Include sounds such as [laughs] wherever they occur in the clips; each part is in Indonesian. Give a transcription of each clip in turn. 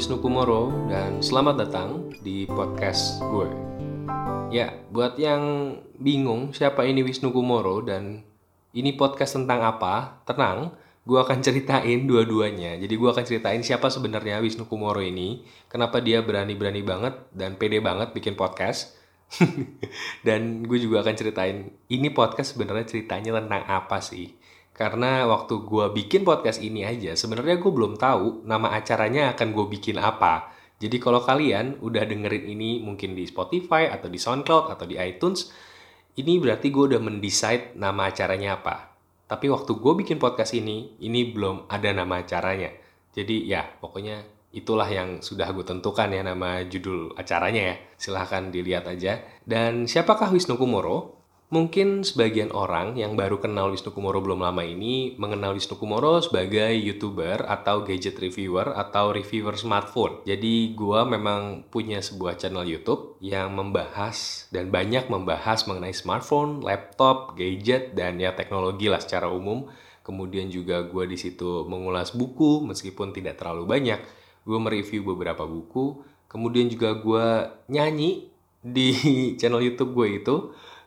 Wisnu Kumoro dan selamat datang di podcast gue. Ya, buat yang bingung siapa ini Wisnu Kumoro dan ini podcast tentang apa, tenang, gue akan [laughs] ceritain dua-duanya. Jadi gue akan ceritain siapa sebenarnya Wisnu Kumoro ini, kenapa dia berani-berani banget dan pede banget bikin podcast. [laughs] dan gue juga akan ceritain ini podcast sebenarnya ceritanya tentang apa sih karena waktu gue bikin podcast ini aja, sebenarnya gue belum tahu nama acaranya akan gue bikin apa. Jadi kalau kalian udah dengerin ini mungkin di Spotify atau di SoundCloud atau di iTunes, ini berarti gue udah mendesain nama acaranya apa. Tapi waktu gue bikin podcast ini, ini belum ada nama acaranya. Jadi ya pokoknya itulah yang sudah gue tentukan ya nama judul acaranya ya. Silahkan dilihat aja. Dan siapakah Wisnu Kumoro? Mungkin sebagian orang yang baru kenal Wisnu Kumoro belum lama ini mengenal Wisnu Kumoro sebagai YouTuber atau gadget reviewer atau reviewer smartphone. Jadi gua memang punya sebuah channel YouTube yang membahas dan banyak membahas mengenai smartphone, laptop, gadget dan ya teknologi lah secara umum. Kemudian juga gua di situ mengulas buku meskipun tidak terlalu banyak. Gue mereview beberapa buku. Kemudian juga gua nyanyi di [laughs] channel YouTube gue itu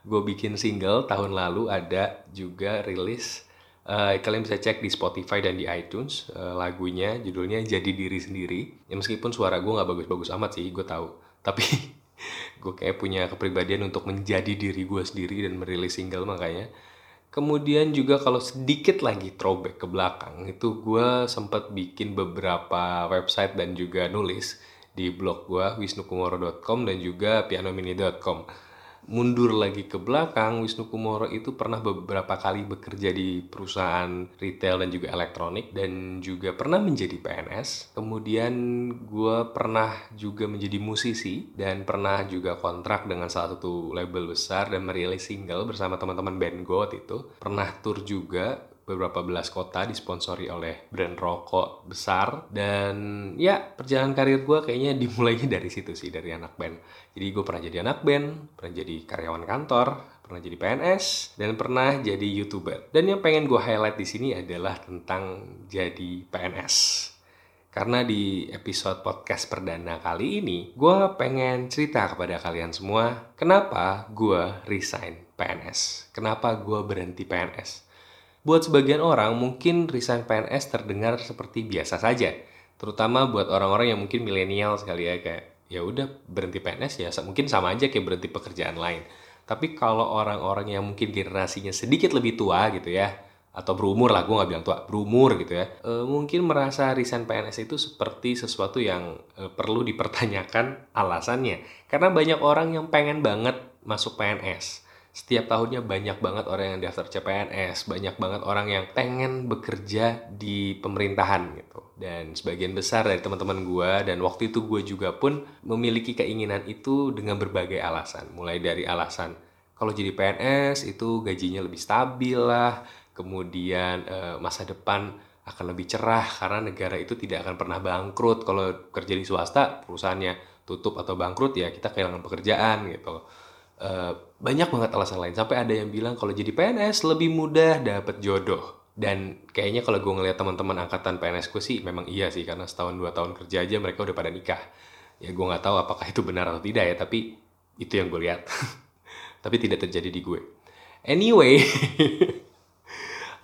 gue bikin single tahun lalu ada juga rilis uh, kalian bisa cek di Spotify dan di iTunes uh, lagunya judulnya jadi diri sendiri. Ya meskipun suara gue nggak bagus-bagus amat sih gue tahu. [laughs] Tapi gue kayak punya kepribadian untuk menjadi diri gue sendiri dan merilis single makanya. Kemudian juga kalau sedikit lagi throwback ke belakang itu gue sempat bikin beberapa website dan juga nulis di blog gue wisnukumoro.com dan juga pianomini.com mundur lagi ke belakang, Wisnu Kumoro itu pernah beberapa kali bekerja di perusahaan retail dan juga elektronik dan juga pernah menjadi PNS. Kemudian gue pernah juga menjadi musisi dan pernah juga kontrak dengan salah satu label besar dan merilis single bersama teman-teman band God itu. Pernah tour juga beberapa belas kota disponsori oleh brand rokok besar dan ya perjalanan karir gue kayaknya dimulainya dari situ sih dari anak band jadi gue pernah jadi anak band pernah jadi karyawan kantor pernah jadi PNS dan pernah jadi youtuber dan yang pengen gue highlight di sini adalah tentang jadi PNS karena di episode podcast perdana kali ini, gue pengen cerita kepada kalian semua kenapa gue resign PNS. Kenapa gue berhenti PNS. Buat sebagian orang, mungkin resign PNS terdengar seperti biasa saja. Terutama buat orang-orang yang mungkin milenial sekali ya, kayak ya udah berhenti PNS ya mungkin sama aja kayak berhenti pekerjaan lain. Tapi kalau orang-orang yang mungkin generasinya sedikit lebih tua gitu ya, atau berumur lah, gue gak bilang tua, berumur gitu ya, e, mungkin merasa resign PNS itu seperti sesuatu yang e, perlu dipertanyakan alasannya. Karena banyak orang yang pengen banget masuk PNS setiap tahunnya banyak banget orang yang daftar CPNS, banyak banget orang yang pengen bekerja di pemerintahan gitu. Dan sebagian besar dari teman-teman gue dan waktu itu gue juga pun memiliki keinginan itu dengan berbagai alasan. Mulai dari alasan kalau jadi PNS itu gajinya lebih stabil lah, kemudian e, masa depan akan lebih cerah karena negara itu tidak akan pernah bangkrut. Kalau kerja di swasta, perusahaannya tutup atau bangkrut ya kita kehilangan pekerjaan gitu Uh, banyak banget alasan lain. Sampai ada yang bilang kalau jadi PNS lebih mudah dapat jodoh. Dan kayaknya kalau gue ngeliat teman-teman angkatan PNS gue sih memang iya sih karena setahun dua tahun kerja aja mereka udah pada nikah. Ya gue nggak tahu apakah itu benar atau tidak ya tapi itu yang gue lihat. [laughs] Tapi tidak terjadi di gue. Anyway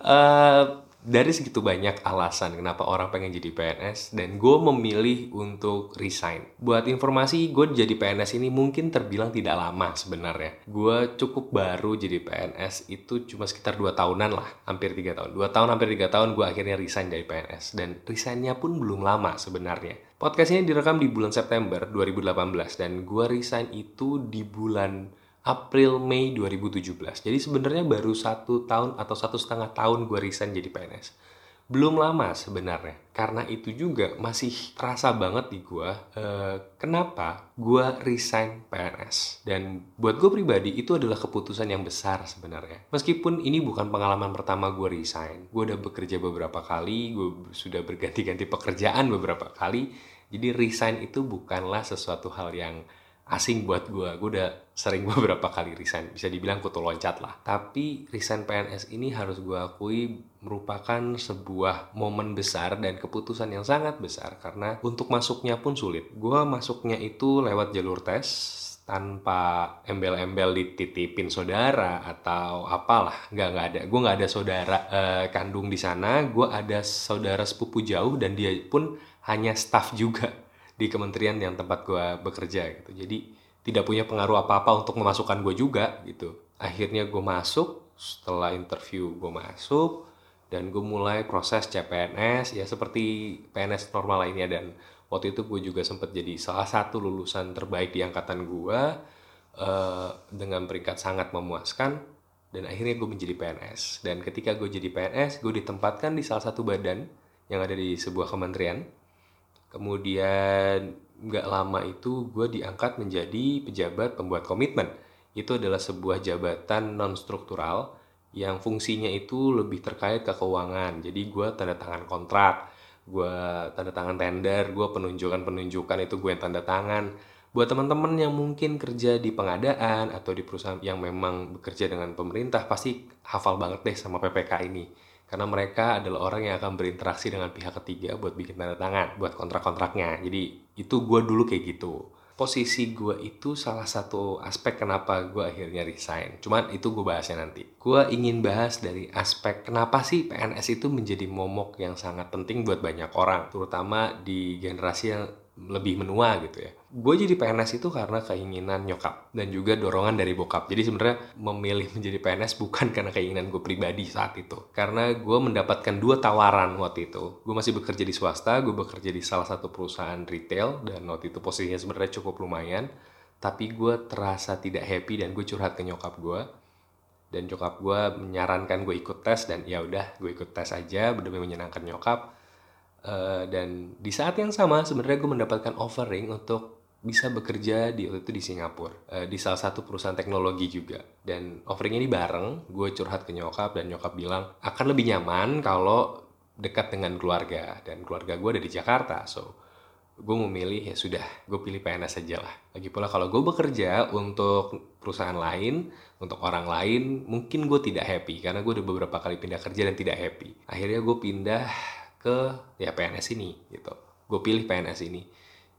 uh, [laughs] dari segitu banyak alasan kenapa orang pengen jadi PNS dan gue memilih untuk resign. Buat informasi, gue jadi PNS ini mungkin terbilang tidak lama sebenarnya. Gue cukup baru jadi PNS itu cuma sekitar 2 tahunan lah, hampir 3 tahun. 2 tahun hampir 3 tahun gue akhirnya resign dari PNS dan resignnya pun belum lama sebenarnya. Podcast ini direkam di bulan September 2018 dan gue resign itu di bulan April Mei 2017. Jadi sebenarnya baru satu tahun atau satu setengah tahun gue resign jadi PNS. Belum lama sebenarnya. Karena itu juga masih terasa banget di gue. Uh, kenapa gue resign PNS. Dan buat gue pribadi itu adalah keputusan yang besar sebenarnya. Meskipun ini bukan pengalaman pertama gue resign. Gue udah bekerja beberapa kali. Gue sudah berganti-ganti pekerjaan beberapa kali. Jadi resign itu bukanlah sesuatu hal yang asing buat gue. Gue udah sering beberapa [laughs] kali resign. Bisa dibilang kutu loncat lah. Tapi resign PNS ini harus gue akui merupakan sebuah momen besar dan keputusan yang sangat besar. Karena untuk masuknya pun sulit. Gue masuknya itu lewat jalur tes tanpa embel-embel dititipin saudara atau apalah nggak nggak ada gue nggak ada saudara uh, kandung di sana gue ada saudara sepupu jauh dan dia pun hanya staff juga di kementerian yang tempat gue bekerja gitu. Jadi tidak punya pengaruh apa-apa untuk memasukkan gue juga gitu. Akhirnya gue masuk setelah interview gue masuk dan gue mulai proses CPNS ya seperti PNS normal lainnya. Dan waktu itu gue juga sempat jadi salah satu lulusan terbaik di angkatan gue uh, dengan peringkat sangat memuaskan. Dan akhirnya gue menjadi PNS dan ketika gue jadi PNS gue ditempatkan di salah satu badan yang ada di sebuah kementerian kemudian nggak lama itu gue diangkat menjadi pejabat pembuat komitmen. Itu adalah sebuah jabatan non struktural yang fungsinya itu lebih terkait ke keuangan. Jadi gue tanda tangan kontrak gue tanda tangan tender gue penunjukan penunjukan itu gue yang tanda tangan. Buat teman-teman yang mungkin kerja di pengadaan atau di perusahaan yang memang bekerja dengan pemerintah pasti hafal banget deh sama PPK ini karena mereka adalah orang yang akan berinteraksi dengan pihak ketiga buat bikin tanda tangan buat kontrak-kontraknya jadi itu gue dulu kayak gitu posisi gue itu salah satu aspek kenapa gue akhirnya resign. Cuman itu gue bahasnya nanti. Gue ingin bahas dari aspek kenapa sih PNS itu menjadi momok yang sangat penting buat banyak orang, terutama di generasi yang lebih menua gitu ya. Gue jadi PNS itu karena keinginan nyokap dan juga dorongan dari bokap. Jadi sebenarnya memilih [laughs] menjadi PNS bukan karena keinginan gue pribadi saat itu. Karena gue mendapatkan dua tawaran waktu itu. Gue masih bekerja di swasta, gue bekerja di salah satu perusahaan retail dan waktu itu posisinya sebenarnya cukup lumayan. Tapi gue terasa tidak happy dan gue curhat ke nyokap gue dan nyokap gue menyarankan gue ikut tes dan ya udah gue ikut tes aja benar-benar menyenangkan nyokap Uh, dan di saat yang sama sebenarnya gue mendapatkan offering untuk bisa bekerja di waktu itu di Singapura. Uh, di salah satu perusahaan teknologi juga. Dan offeringnya ini bareng gue curhat ke nyokap dan nyokap bilang akan lebih nyaman kalau dekat dengan keluarga dan keluarga gue ada di Jakarta. So gue memilih ya sudah gue pilih PNS aja lah. Lagi pula kalau gue bekerja untuk perusahaan lain untuk orang lain mungkin gue tidak happy karena gue udah beberapa kali pindah kerja dan tidak happy. Akhirnya gue pindah ke ya PNS ini gitu gue pilih PNS ini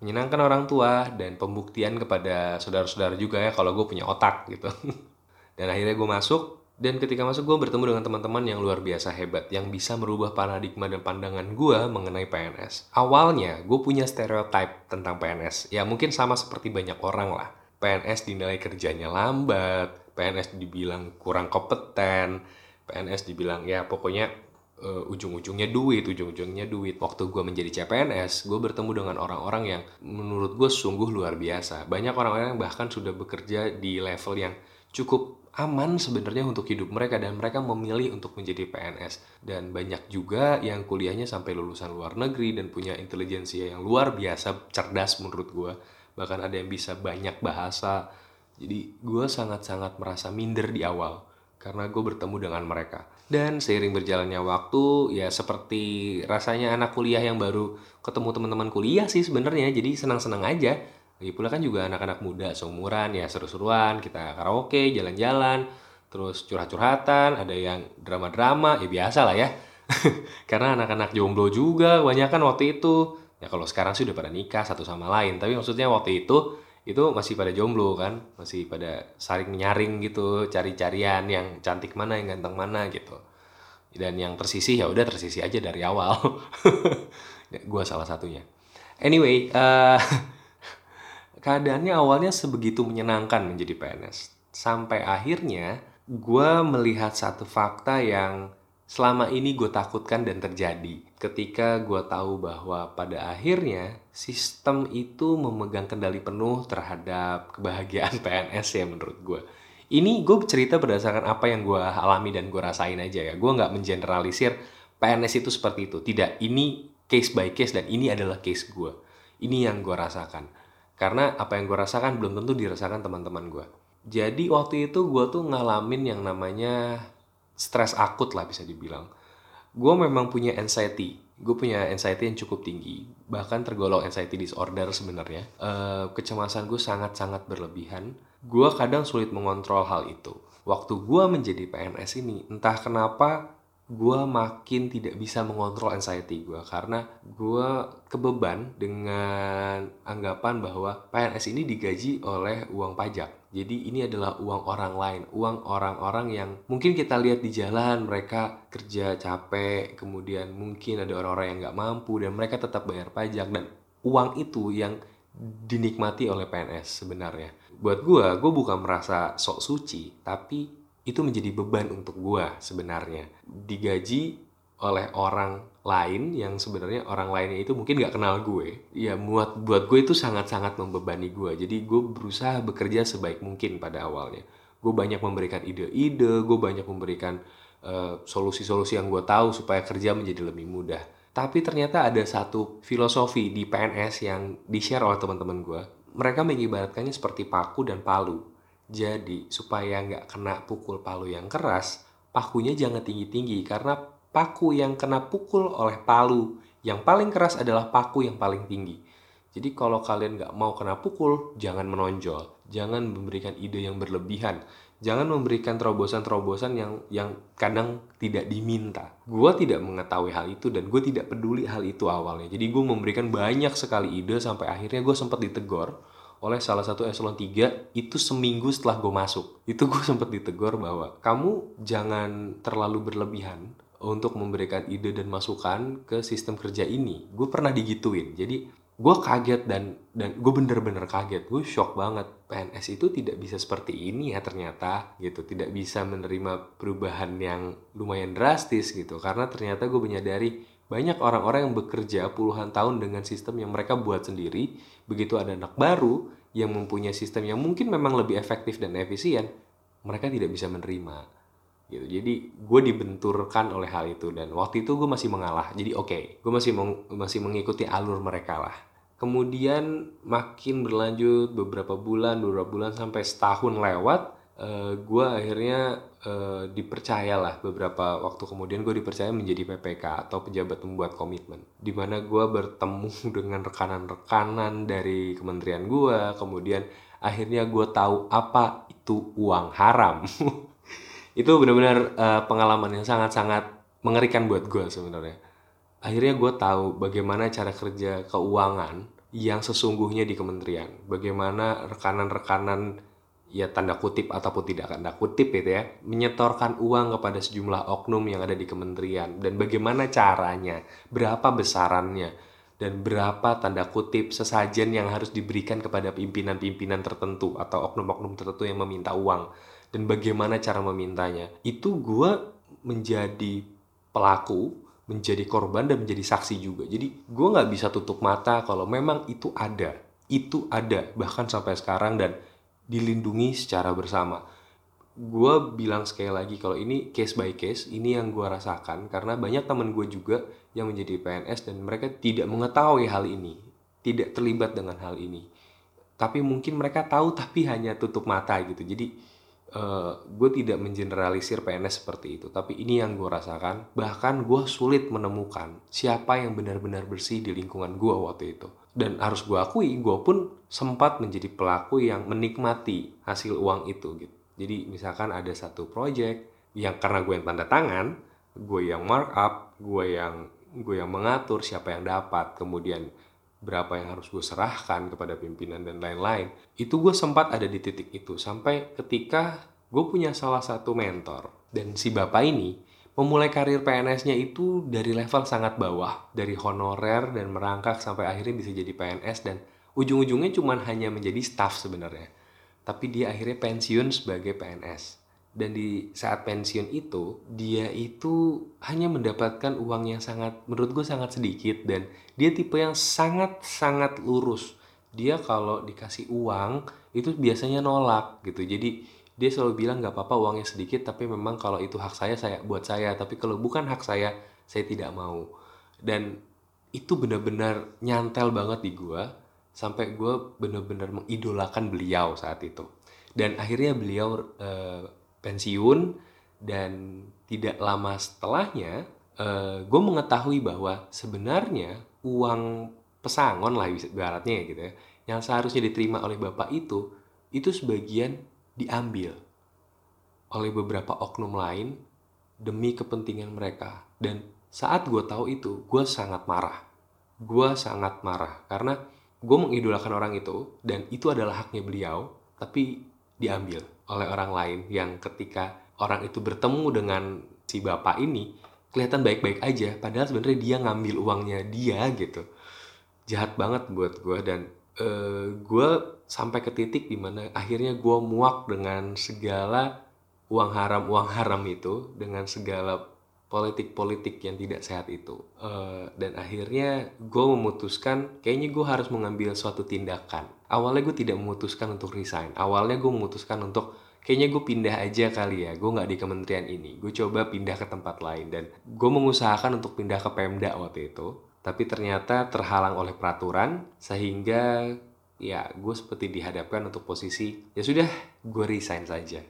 menyenangkan orang tua dan pembuktian kepada saudara-saudara juga ya kalau gue punya otak gitu [laughs] dan akhirnya gue masuk dan ketika masuk gue bertemu dengan teman-teman yang luar biasa hebat yang bisa merubah paradigma dan pandangan gue mengenai PNS. Awalnya gue punya stereotype tentang PNS. Ya mungkin sama seperti banyak orang lah. PNS dinilai kerjanya lambat, PNS dibilang kurang kompeten, PNS dibilang ya pokoknya uh, ujung-ujungnya duit, ujung-ujungnya duit. Waktu gue menjadi CPNS, gue bertemu dengan orang-orang yang menurut gue sungguh luar biasa. Banyak orang-orang yang bahkan sudah bekerja di level yang cukup aman sebenarnya untuk hidup mereka dan mereka memilih untuk menjadi PNS dan banyak juga yang kuliahnya sampai lulusan luar negeri dan punya intelijensi yang luar biasa cerdas menurut gue bahkan ada yang bisa banyak bahasa jadi gue sangat-sangat merasa minder di awal karena gue bertemu dengan mereka dan seiring berjalannya waktu, ya seperti rasanya anak kuliah yang baru ketemu teman-teman kuliah sih sebenarnya. Jadi senang-senang aja. Lagi pula kan juga anak-anak muda seumuran ya seru-seruan, kita karaoke, jalan-jalan, terus curhat-curhatan, ada yang drama-drama, ya biasa lah ya. [laughs] Karena anak-anak jomblo juga banyak kan waktu itu. Ya kalau sekarang sih udah pada nikah satu sama lain, tapi maksudnya waktu itu itu masih pada jomblo kan masih pada saling menyaring gitu cari-carian yang cantik mana yang ganteng mana gitu. Dan yang tersisih ya udah tersisih aja dari awal. [laughs] Gue salah satunya. Anyway uh, [laughs] keadaannya awalnya sebegitu menyenangkan menjadi PNS sampai akhirnya gue melihat satu fakta yang selama ini gue takutkan dan terjadi ketika gue tahu bahwa pada akhirnya sistem itu memegang kendali penuh terhadap kebahagiaan [laughs] PNS ya menurut gue. Ini gue cerita berdasarkan apa yang gue alami dan gue rasain aja ya. Gue nggak mengeneralisir PNS itu seperti itu. Tidak, ini case by case dan ini adalah case gue. Ini yang gue rasakan. Karena apa yang gue rasakan belum tentu dirasakan teman-teman gue. Jadi waktu itu gue tuh ngalamin yang namanya stres akut lah bisa dibilang. Gue memang punya anxiety. Gue punya anxiety yang cukup tinggi. Bahkan tergolong anxiety disorder sebenarnya. Uh, kecemasan gue sangat-sangat berlebihan. Gue kadang sulit mengontrol hal itu. Waktu gue menjadi PNS ini entah kenapa gue makin tidak bisa mengontrol anxiety gue karena gue kebeban dengan anggapan bahwa PNS ini digaji oleh uang pajak. Jadi ini adalah uang orang lain, uang orang-orang yang mungkin kita lihat di jalan mereka kerja capek, kemudian mungkin ada orang-orang yang nggak mampu dan mereka tetap bayar pajak dan uang itu yang dinikmati oleh PNS sebenarnya. Buat gue, gue bukan merasa sok suci, tapi itu menjadi beban untuk gue sebenarnya digaji oleh orang lain yang sebenarnya orang lainnya itu mungkin gak kenal gue. Ya buat buat gue itu sangat-sangat membebani gue. Jadi gue berusaha bekerja sebaik mungkin pada awalnya. Gue banyak memberikan ide-ide gue banyak memberikan uh, solusi-solusi yang gue tahu supaya kerja menjadi lebih mudah. Tapi ternyata ada satu filosofi di PNS yang di-share oleh teman-teman gue. Mereka mengibaratkannya seperti paku dan palu. Jadi supaya nggak kena pukul palu yang keras, pakunya jangan tinggi-tinggi karena paku yang kena pukul oleh palu yang paling keras adalah paku yang paling tinggi. Jadi kalau kalian nggak mau kena pukul, jangan menonjol, jangan memberikan ide yang berlebihan, jangan memberikan terobosan-terobosan yang yang kadang tidak diminta. Gue tidak mengetahui hal itu dan gue tidak peduli hal itu awalnya. Jadi gue memberikan banyak sekali ide sampai akhirnya gue sempat ditegur oleh salah satu eselon 3 itu seminggu setelah gue masuk. Itu gue [laughs] sempat ditegur bahwa kamu jangan terlalu berlebihan untuk memberikan ide dan masukan ke sistem kerja ini. Gue pernah digituin. Jadi gue kaget dan dan gue bener-bener kaget. Gue shock banget. PNS itu tidak bisa seperti ini ya ternyata gitu. Tidak bisa menerima perubahan yang lumayan drastis gitu. Karena ternyata gue menyadari banyak orang-orang yang bekerja puluhan tahun dengan sistem yang mereka buat sendiri. Begitu ada anak baru yang mempunyai sistem yang mungkin memang lebih efektif dan efisien, mereka tidak bisa menerima. Gitu. Jadi gue dibenturkan oleh hal itu dan waktu itu gue masih mengalah. Jadi oke, okay, gue masih meng masih mengikuti alur mereka lah. Kemudian makin berlanjut beberapa bulan, beberapa bulan sampai setahun lewat, uh, eh, gue akhirnya uh, dipercayalah beberapa waktu kemudian gue dipercaya menjadi PPK atau pejabat membuat komitmen di mana gue bertemu [laughs] dengan rekanan-rekanan dari kementerian gue kemudian akhirnya gue tahu apa itu uang haram [laughs] itu benar-benar uh, pengalaman yang sangat-sangat mengerikan buat gue sebenarnya. Akhirnya gue tahu bagaimana cara kerja keuangan yang sesungguhnya di kementerian. Bagaimana rekanan-rekanan ya tanda kutip ataupun tidak tanda kutip itu ya menyetorkan uang kepada sejumlah oknum yang ada di kementerian. Dan bagaimana caranya berapa besarannya dan berapa tanda kutip sesajen yang harus diberikan kepada pimpinan-pimpinan tertentu atau oknum-oknum tertentu yang meminta uang dan bagaimana cara memintanya itu gue menjadi pelaku menjadi korban dan menjadi saksi juga jadi gue nggak bisa tutup mata kalau memang itu ada itu ada bahkan sampai sekarang dan dilindungi secara bersama. Gue bilang sekali lagi kalau ini case by case, ini yang gue rasakan karena banyak teman gue juga yang menjadi PNS dan mereka tidak mengetahui hal ini, tidak terlibat dengan hal ini. Tapi mungkin mereka tahu tapi hanya tutup mata gitu. Jadi uh, eh, gue tidak mengeneralisir PNS seperti itu, tapi ini yang gue rasakan. Bahkan gue sulit menemukan siapa yang benar-benar bersih di lingkungan gue waktu itu dan harus gue akui gue pun sempat menjadi pelaku yang menikmati hasil uang itu gitu jadi misalkan ada satu project yang karena gue yang tanda tangan gue yang markup gue yang gue yang mengatur siapa yang dapat kemudian berapa yang harus gue serahkan kepada pimpinan dan lain-lain itu gue sempat ada di titik itu sampai ketika gue punya salah satu mentor dan si bapak ini memulai karir PNS-nya itu dari level sangat bawah, dari honorer dan merangkak sampai akhirnya bisa jadi PNS dan ujung-ujungnya cuma hanya menjadi staff sebenarnya. Tapi dia akhirnya pensiun sebagai PNS. Dan di saat pensiun itu, dia itu hanya mendapatkan uang yang sangat, menurut gue sangat sedikit. Dan dia tipe yang sangat-sangat lurus. Dia kalau dikasih uang, itu biasanya nolak gitu. Jadi dia selalu bilang nggak apa-apa uangnya sedikit tapi memang kalau itu hak saya saya buat saya tapi kalau bukan hak saya saya tidak mau dan itu benar-benar nyantel banget di gue sampai gue benar-benar mengidolakan beliau saat itu dan akhirnya beliau e, pensiun dan tidak lama setelahnya uh, gue mengetahui bahwa sebenarnya uang pesangon lah ibaratnya ya gitu ya yang seharusnya diterima oleh bapak itu itu sebagian diambil oleh beberapa oknum lain demi kepentingan mereka. Dan saat gue tahu itu gue sangat marah. Gue sangat marah karena gue mengidolakan orang itu dan itu adalah haknya beliau tapi diambil oleh orang lain yang ketika orang itu bertemu dengan si bapak ini kelihatan baik-baik aja. Padahal sebenarnya dia ngambil uangnya dia gitu. Jahat banget buat gue dan uh, eh, gue sampai ke titik di mana akhirnya gue muak dengan segala uang haram uang haram itu dengan segala politik-politik yang tidak sehat itu. Uh, dan akhirnya gue memutuskan kayaknya gue harus mengambil suatu tindakan. Awalnya gue tidak memutuskan untuk resign. Awalnya gue memutuskan untuk kayaknya gue pindah aja kali ya gue nggak di kementerian ini. Gue coba pindah ke tempat lain. Dan gue mengusahakan untuk pindah ke Pemda waktu itu tapi ternyata terhalang oleh peraturan sehingga ya gue seperti dihadapkan untuk posisi ya sudah gue resign saja.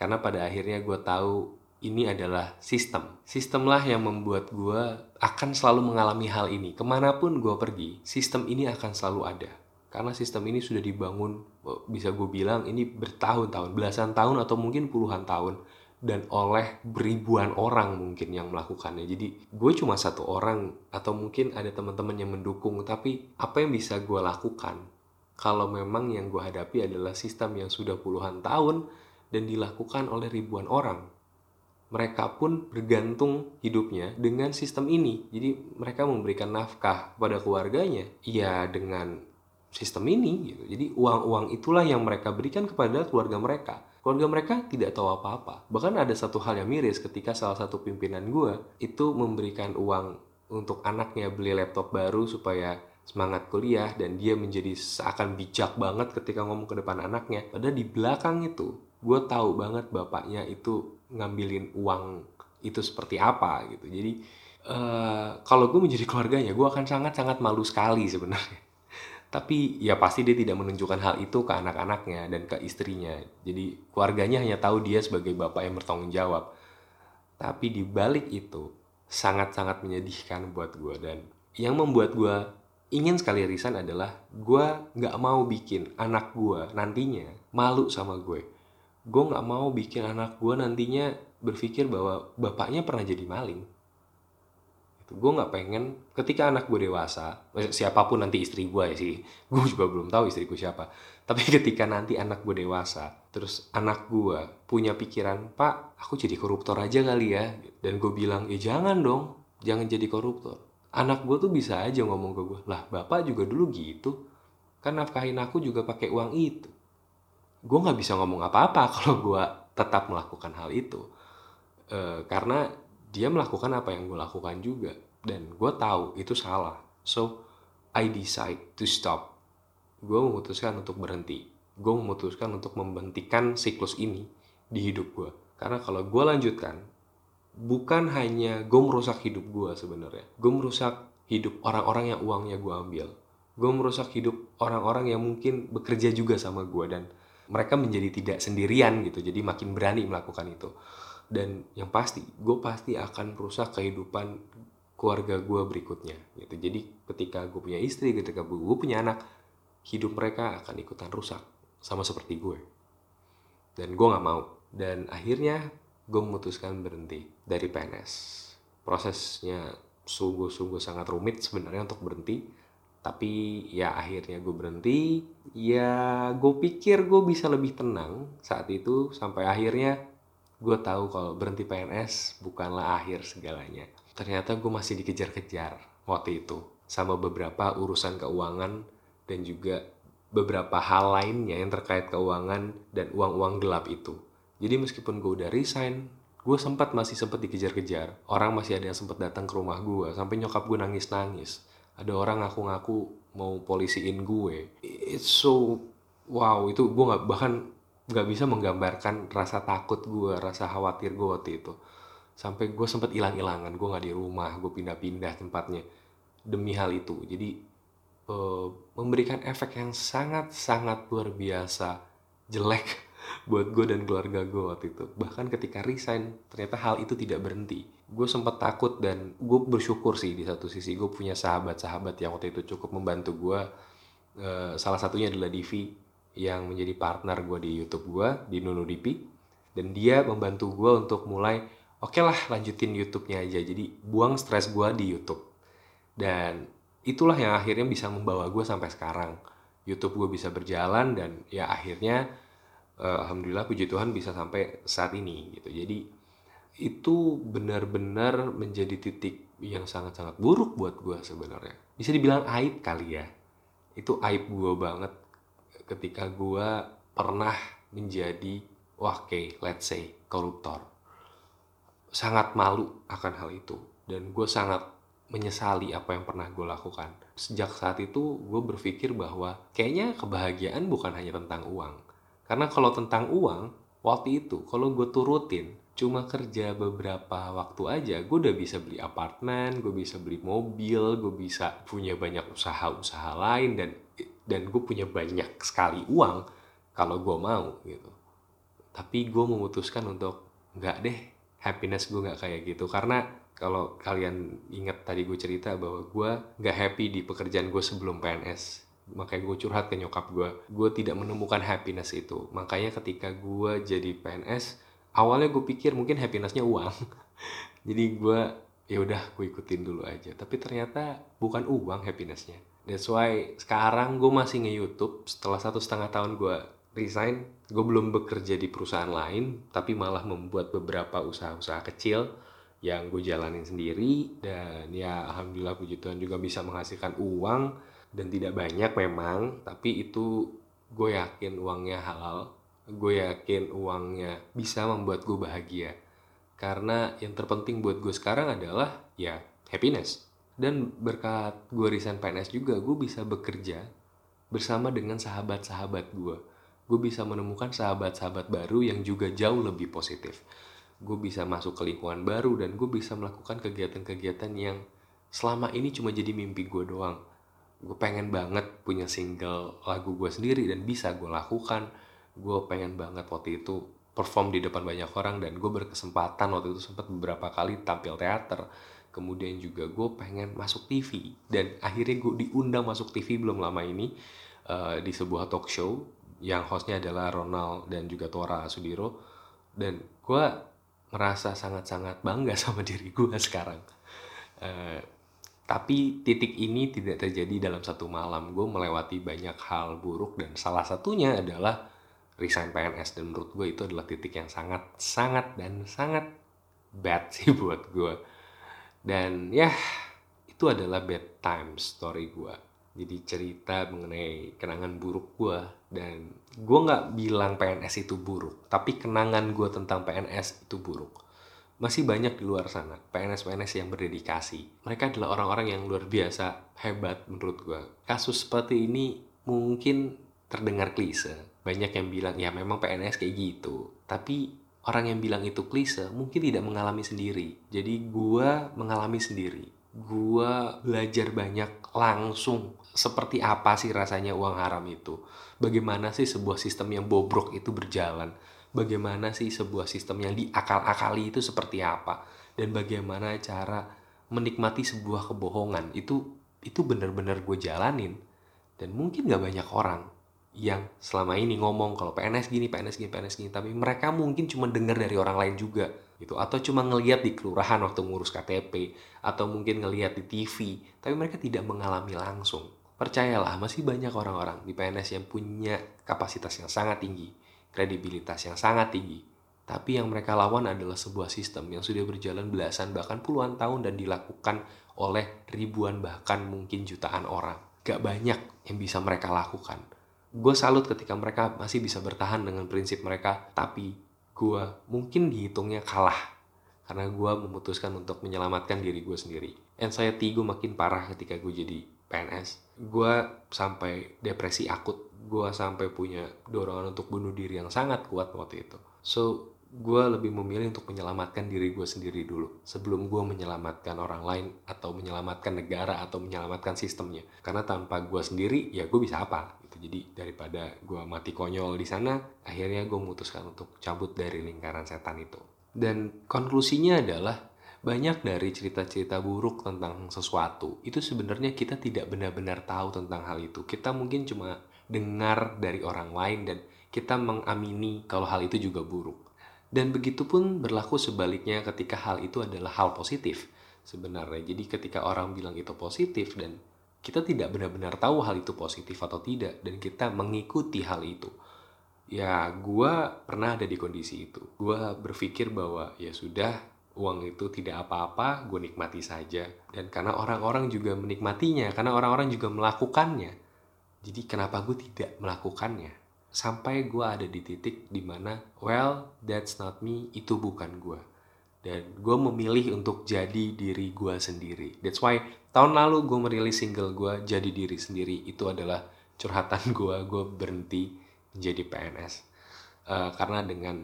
Karena pada akhirnya gue tahu ini adalah sistem. Sistemlah yang membuat gue akan selalu mengalami hal ini. Ke mana pun gue pergi, sistem ini akan selalu ada. Karena sistem ini sudah dibangun, bisa gue bilang ini bertahun-tahun, belasan tahun atau mungkin puluhan tahun. Dan oleh ribuan orang mungkin yang melakukannya. Jadi gue cuma satu orang atau mungkin ada teman-teman yang mendukung. Tapi apa yang bisa gue lakukan kalau memang yang gue hadapi adalah sistem yang sudah puluhan tahun dan dilakukan oleh ribuan orang mereka pun bergantung hidupnya dengan sistem ini. Jadi mereka memberikan nafkah pada keluarganya ya dengan sistem ini gitu. Jadi uang-uang itulah yang mereka berikan kepada keluarga mereka. Keluarga mereka tidak tahu apa-apa. Bahkan ada satu hal yang miris ketika salah satu pimpinan gue itu memberikan uang untuk anaknya beli laptop baru supaya semangat kuliah dan dia menjadi seakan bijak banget ketika ngomong ke depan anaknya. Padahal di belakang itu gue tahu banget bapaknya itu ngambilin uang itu seperti apa gitu. Jadi uh, kalau gue menjadi keluarganya gue akan sangat sangat malu sekali sebenarnya. Tapi ya pasti dia tidak menunjukkan hal itu ke anak-anaknya dan ke istrinya. Jadi keluarganya hanya tahu dia sebagai bapak yang bertanggung jawab. Tapi di balik itu sangat-sangat menyedihkan buat gue dan yang membuat gue ingin sekali resign adalah gue nggak mau bikin anak gue nantinya malu sama gue gue nggak mau bikin anak gue nantinya berpikir bahwa bapaknya pernah jadi maling. Itu gue nggak pengen ketika anak gue dewasa siapa pun nanti istri gue ya sih [laughs] gue juga belum tahu istriku siapa. Tapi [laughs] ketika nanti anak gue dewasa terus anak gue punya pikiran pak aku jadi koruptor aja kali ya. Dan gue bilang ya jangan dong jangan jadi koruptor. Anak gue tuh bisa aja ngomong ke gue lah bapak juga dulu gitu kan nafkahin aku juga pakai uang itu gue nggak bisa ngomong apa-apa [laughs] kalau gue tetap melakukan hal itu. E, karena dia melakukan apa yang gue lakukan juga. Dan gue tahu itu salah. So I decide to stop. Gue memutuskan untuk berhenti. Gue memutuskan untuk membentikan siklus ini di hidup gue karena kalau gue lanjutkan bukan hanya gue merusak hidup gue sebenarnya. Gue merusak hidup orang-orang yang uangnya gue ambil. Gue merusak hidup orang-orang yang mungkin bekerja juga sama gue dan mereka menjadi tidak sendirian gitu jadi makin berani melakukan itu. Dan yang pasti gue pasti akan merusak kehidupan keluarga gue berikutnya gitu. Jadi ketika gue punya istri ketika gue punya anak hidup mereka akan ikutan rusak sama seperti gue. Dan gue nggak mau. Dan akhirnya gue memutuskan berhenti dari PNS prosesnya sungguh-sungguh sangat rumit sebenarnya untuk berhenti tapi ya akhirnya gue berhenti. Ya gue pikir gue bisa lebih tenang saat itu sampai akhirnya gue tahu kalau berhenti PNS bukanlah akhir segalanya. Ternyata gue masih dikejar-kejar waktu itu sama beberapa urusan keuangan dan juga beberapa hal lainnya yang terkait keuangan dan uang-uang gelap itu. Jadi meskipun gue udah resign gue sempat masih sempat dikejar-kejar. Orang masih ada yang sempat datang ke rumah gue sampai nyokap gue nangis-nangis ada orang ngaku-ngaku mau polisiin gue. It's so wow itu gue nggak bahkan nggak bisa menggambarkan rasa takut gue rasa khawatir gue waktu itu. Sampai gue sempat hilang-hilangan gue nggak di rumah gue pindah-pindah tempatnya demi hal itu. Jadi uh, memberikan efek yang sangat-sangat luar biasa jelek [laughs] buat gue dan keluarga gue waktu itu. Bahkan ketika resign ternyata hal itu tidak berhenti gue sempat takut dan gue bersyukur sih di satu sisi. Gue punya sahabat-sahabat yang waktu itu cukup membantu gue uh, salah satunya adalah Divi yang menjadi partner gue di YouTube gue di Nunu Dipi dan dia membantu gue untuk mulai oke okay lah lanjutin YouTube-nya aja. Jadi buang stres gue di YouTube. Dan itulah yang akhirnya bisa membawa gue sampai sekarang. YouTube gue bisa berjalan dan ya akhirnya uh, alhamdulillah puji Tuhan bisa sampai saat ini gitu. Jadi itu benar-benar menjadi titik yang sangat-sanget buruk buat gue sebenarnya bisa dibilang aib kali ya itu aib gue banget ketika gue pernah menjadi wah okay, let's say koruptor sangat malu akan hal itu dan gue sangat menyesali apa yang pernah gue lakukan. Sejak saat itu gue berpikir bahwa kayaknya kebahagiaan bukan hanya tentang uang. Karena kalau tentang uang, waktu itu kalau gue turutin cuma kerja beberapa waktu aja, gue udah bisa beli apartemen, gue bisa beli mobil, gue bisa punya banyak usaha-usaha lain dan dan gue punya banyak sekali uang kalau gue mau gitu. Tapi gue memutuskan untuk nggak deh, happiness gue nggak kayak gitu. Karena kalau kalian ingat tadi gue cerita bahwa gue nggak happy di pekerjaan gue sebelum PNS makanya gue curhat ke nyokap gue gue tidak menemukan happiness itu. Makanya ketika gue jadi PNS awalnya gue pikir mungkin happinessnya uang. [laughs] Jadi gue ya udah gue ikutin dulu aja. Tapi ternyata bukan uang happinessnya. That's why sekarang gue masih nge YouTube setelah satu setengah tahun gue resign gue belum bekerja di perusahaan lain tapi malah membuat beberapa usaha-usaha kecil yang gue jalanin sendiri. Dan ya alhamdulillah puji Tuhan juga bisa menghasilkan uang. Dan tidak banyak memang tapi itu gue yakin uangnya halal gue yakin uangnya bisa membuat gue bahagia. Karena yang terpenting buat gue sekarang adalah ya happiness. Dan berkat gue resign PNS juga gue bisa bekerja bersama dengan sahabat-sahabat gue gue bisa menemukan sahabat-sahabat baru yang juga jauh lebih positif. Gue bisa masuk ke lingkungan baru dan gue bisa melakukan kegiatan-kegiatan yang selama ini cuma jadi mimpi gue doang. Gue pengen banget punya single lagu gue sendiri dan bisa gue lakukan gue pengen banget waktu itu perform di depan banyak orang dan gue berkesempatan waktu itu sempat beberapa kali tampil teater kemudian juga gue pengen masuk TV dan akhirnya gue diundang masuk TV belum lama ini uh, di sebuah talk show yang hostnya adalah Ronald dan juga Tora Sudiro dan gue merasa sangat-sangat bangga [laughs] sama diri gue sekarang. Uh, tapi titik ini tidak terjadi dalam satu malam. Gue melewati banyak hal buruk dan salah satunya adalah resign PNS dan menurut gue itu adalah titik yang sangat sangat dan sangat bad sih [laughs] buat gue. Dan ya itu adalah bad time story gue jadi cerita mengenai kenangan buruk gue dan gue nggak bilang PNS itu buruk tapi kenangan gue tentang PNS itu buruk. Masih banyak di luar sana PNS-PNS yang berdedikasi. Mereka adalah orang-orang yang luar biasa hebat menurut gue kasus seperti ini mungkin terdengar klise banyak yang bilang ya memang PNS kayak gitu. Tapi orang yang bilang itu klise mungkin tidak mengalami sendiri. Jadi gue mengalami sendiri. Gue belajar banyak langsung. Seperti apa sih rasanya uang haram itu? Bagaimana sih sebuah sistem yang bobrok itu berjalan? Bagaimana sih sebuah sistem yang diakal-akali itu seperti apa? Dan bagaimana cara menikmati sebuah kebohongan? Itu itu benar-benar gue jalanin. Dan mungkin gak banyak orang yang selama ini ngomong kalau PNS gini, PNS gini, PNS gini, tapi mereka mungkin cuma dengar dari orang lain juga gitu atau cuma ngelihat di kelurahan waktu ngurus KTP atau mungkin ngelihat di TV, tapi mereka tidak mengalami langsung. Percayalah, masih banyak orang-orang di PNS yang punya kapasitas yang sangat tinggi, kredibilitas yang sangat tinggi. Tapi yang mereka lawan adalah sebuah sistem yang sudah berjalan belasan bahkan puluhan tahun dan dilakukan oleh ribuan bahkan mungkin jutaan orang. Gak banyak yang bisa mereka lakukan. Gue salut ketika mereka masih bisa bertahan dengan prinsip mereka, tapi gue mungkin dihitungnya kalah karena gue memutuskan untuk menyelamatkan diri gue sendiri. Anxiety gue makin parah ketika gue jadi PNS gue sampai depresi akut. Gue sampai punya dorongan untuk bunuh diri yang sangat kuat waktu itu. So gue lebih memilih untuk menyelamatkan diri gue sendiri dulu sebelum gue menyelamatkan orang lain atau menyelamatkan negara atau menyelamatkan sistemnya. Karena tanpa gue sendiri ya gue bisa apa jadi daripada gue mati konyol di sana akhirnya gue memutuskan untuk cabut dari lingkaran setan itu. Dan konklusinya adalah banyak dari cerita-cerita buruk tentang sesuatu itu sebenarnya kita tidak benar-benar tahu tentang hal itu. Kita mungkin cuma dengar dari orang lain dan kita mengamini kalau hal itu juga buruk. Dan begitu pun berlaku sebaliknya ketika hal itu adalah hal positif sebenarnya. Jadi ketika orang bilang itu positif dan kita tidak benar-benar tahu hal itu positif atau tidak dan kita mengikuti hal itu. Ya, gue pernah ada di kondisi itu. Gue berpikir bahwa ya sudah, uang itu tidak apa-apa, gue nikmati saja. Dan karena orang-orang juga menikmatinya, karena orang-orang juga melakukannya. Jadi kenapa gue tidak melakukannya? sampai gue ada di titik di mana well that's not me itu bukan gue dan gue memilih untuk jadi diri gue sendiri. That's why tahun lalu gue merilis single gue jadi diri sendiri itu adalah curhatan [laughs] gue gue berhenti menjadi PNS uh, eh, karena dengan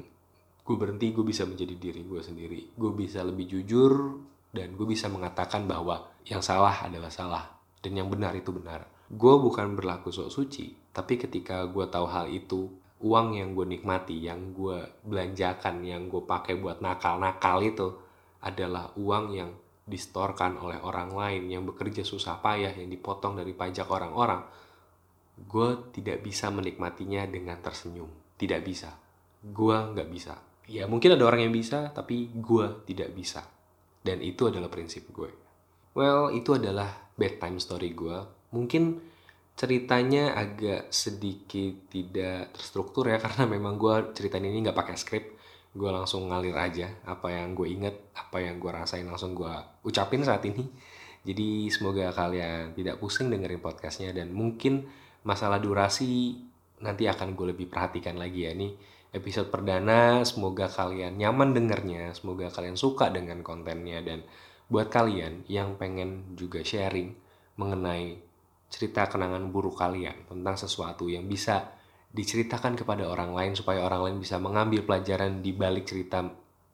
gue berhenti gue bisa menjadi diri gue sendiri. Gue bisa lebih jujur dan gue bisa mengatakan bahwa yang salah adalah salah dan yang benar itu benar. Gue bukan berlaku sok suci tapi ketika gue tahu hal itu uang yang gue nikmati yang gue belanjakan yang gue pakai buat nakal-nakal itu adalah uang yang distorkan oleh orang lain yang bekerja susah payah yang dipotong dari pajak orang-orang. Gue tidak bisa menikmatinya dengan tersenyum. Tidak bisa. Gue nggak bisa. Ya mungkin ada orang yang bisa tapi gue tidak bisa. Dan itu adalah prinsip gue. Well itu adalah bedtime story gue mungkin ceritanya agak sedikit tidak terstruktur ya [laughs] karena memang gue ceritain ini nggak pakai skrip. Gue langsung ngalir aja apa yang gue inget apa yang gue rasain langsung gue ucapin saat ini. Jadi semoga kalian tidak pusing dengerin podcastnya dan mungkin masalah durasi nanti akan gue lebih perhatikan lagi ya. Ini episode perdana semoga kalian nyaman dengernya semoga kalian suka dengan kontennya dan buat kalian yang pengen juga sharing mengenai cerita kenangan buruk kalian tentang sesuatu yang bisa diceritakan kepada orang lain supaya orang lain bisa mengambil pelajaran di balik cerita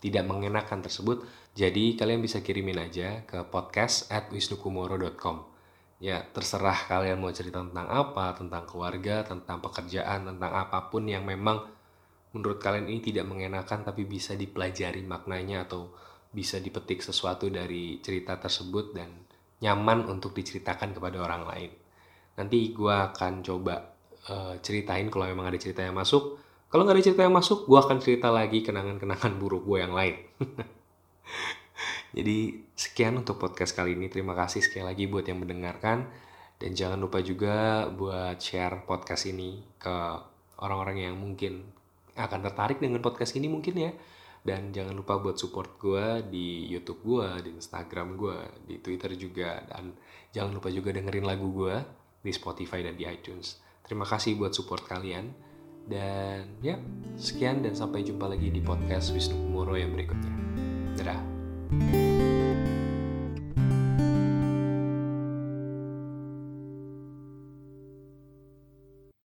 tidak mengenakan tersebut. Jadi kalian bisa kirimin aja ke podcast at wisnukumoro.com. Ya terserah kalian mau cerita tentang apa, tentang keluarga, tentang pekerjaan, tentang apa pun yang memang menurut kalian ini tidak mengenakan tapi bisa dipelajari maknanya atau bisa dipetik sesuatu dari cerita tersebut dan nyaman untuk diceritakan kepada orang lain nanti gue akan coba uh, ceritain kalau memang ada cerita yang masuk. Kalau nggak ada cerita yang masuk gue akan cerita lagi kenangan-kenangan buruk gue yang lain. [laughs] Jadi sekian untuk podcast kali ini. Terima kasih sekali lagi buat yang mendengarkan. Dan jangan lupa juga buat share podcast ini ke orang-orang yang mungkin akan tertarik dengan podcast ini mungkin ya. Dan jangan lupa buat support gue di YouTube gue, di Instagram gue, di Twitter juga. Dan jangan lupa juga dengerin lagu gue di Spotify dan di iTunes. Terima kasih buat support kalian. Dan ya, sekian dan sampai jumpa lagi di podcast Wisnu Kumoro yang berikutnya. Dadah.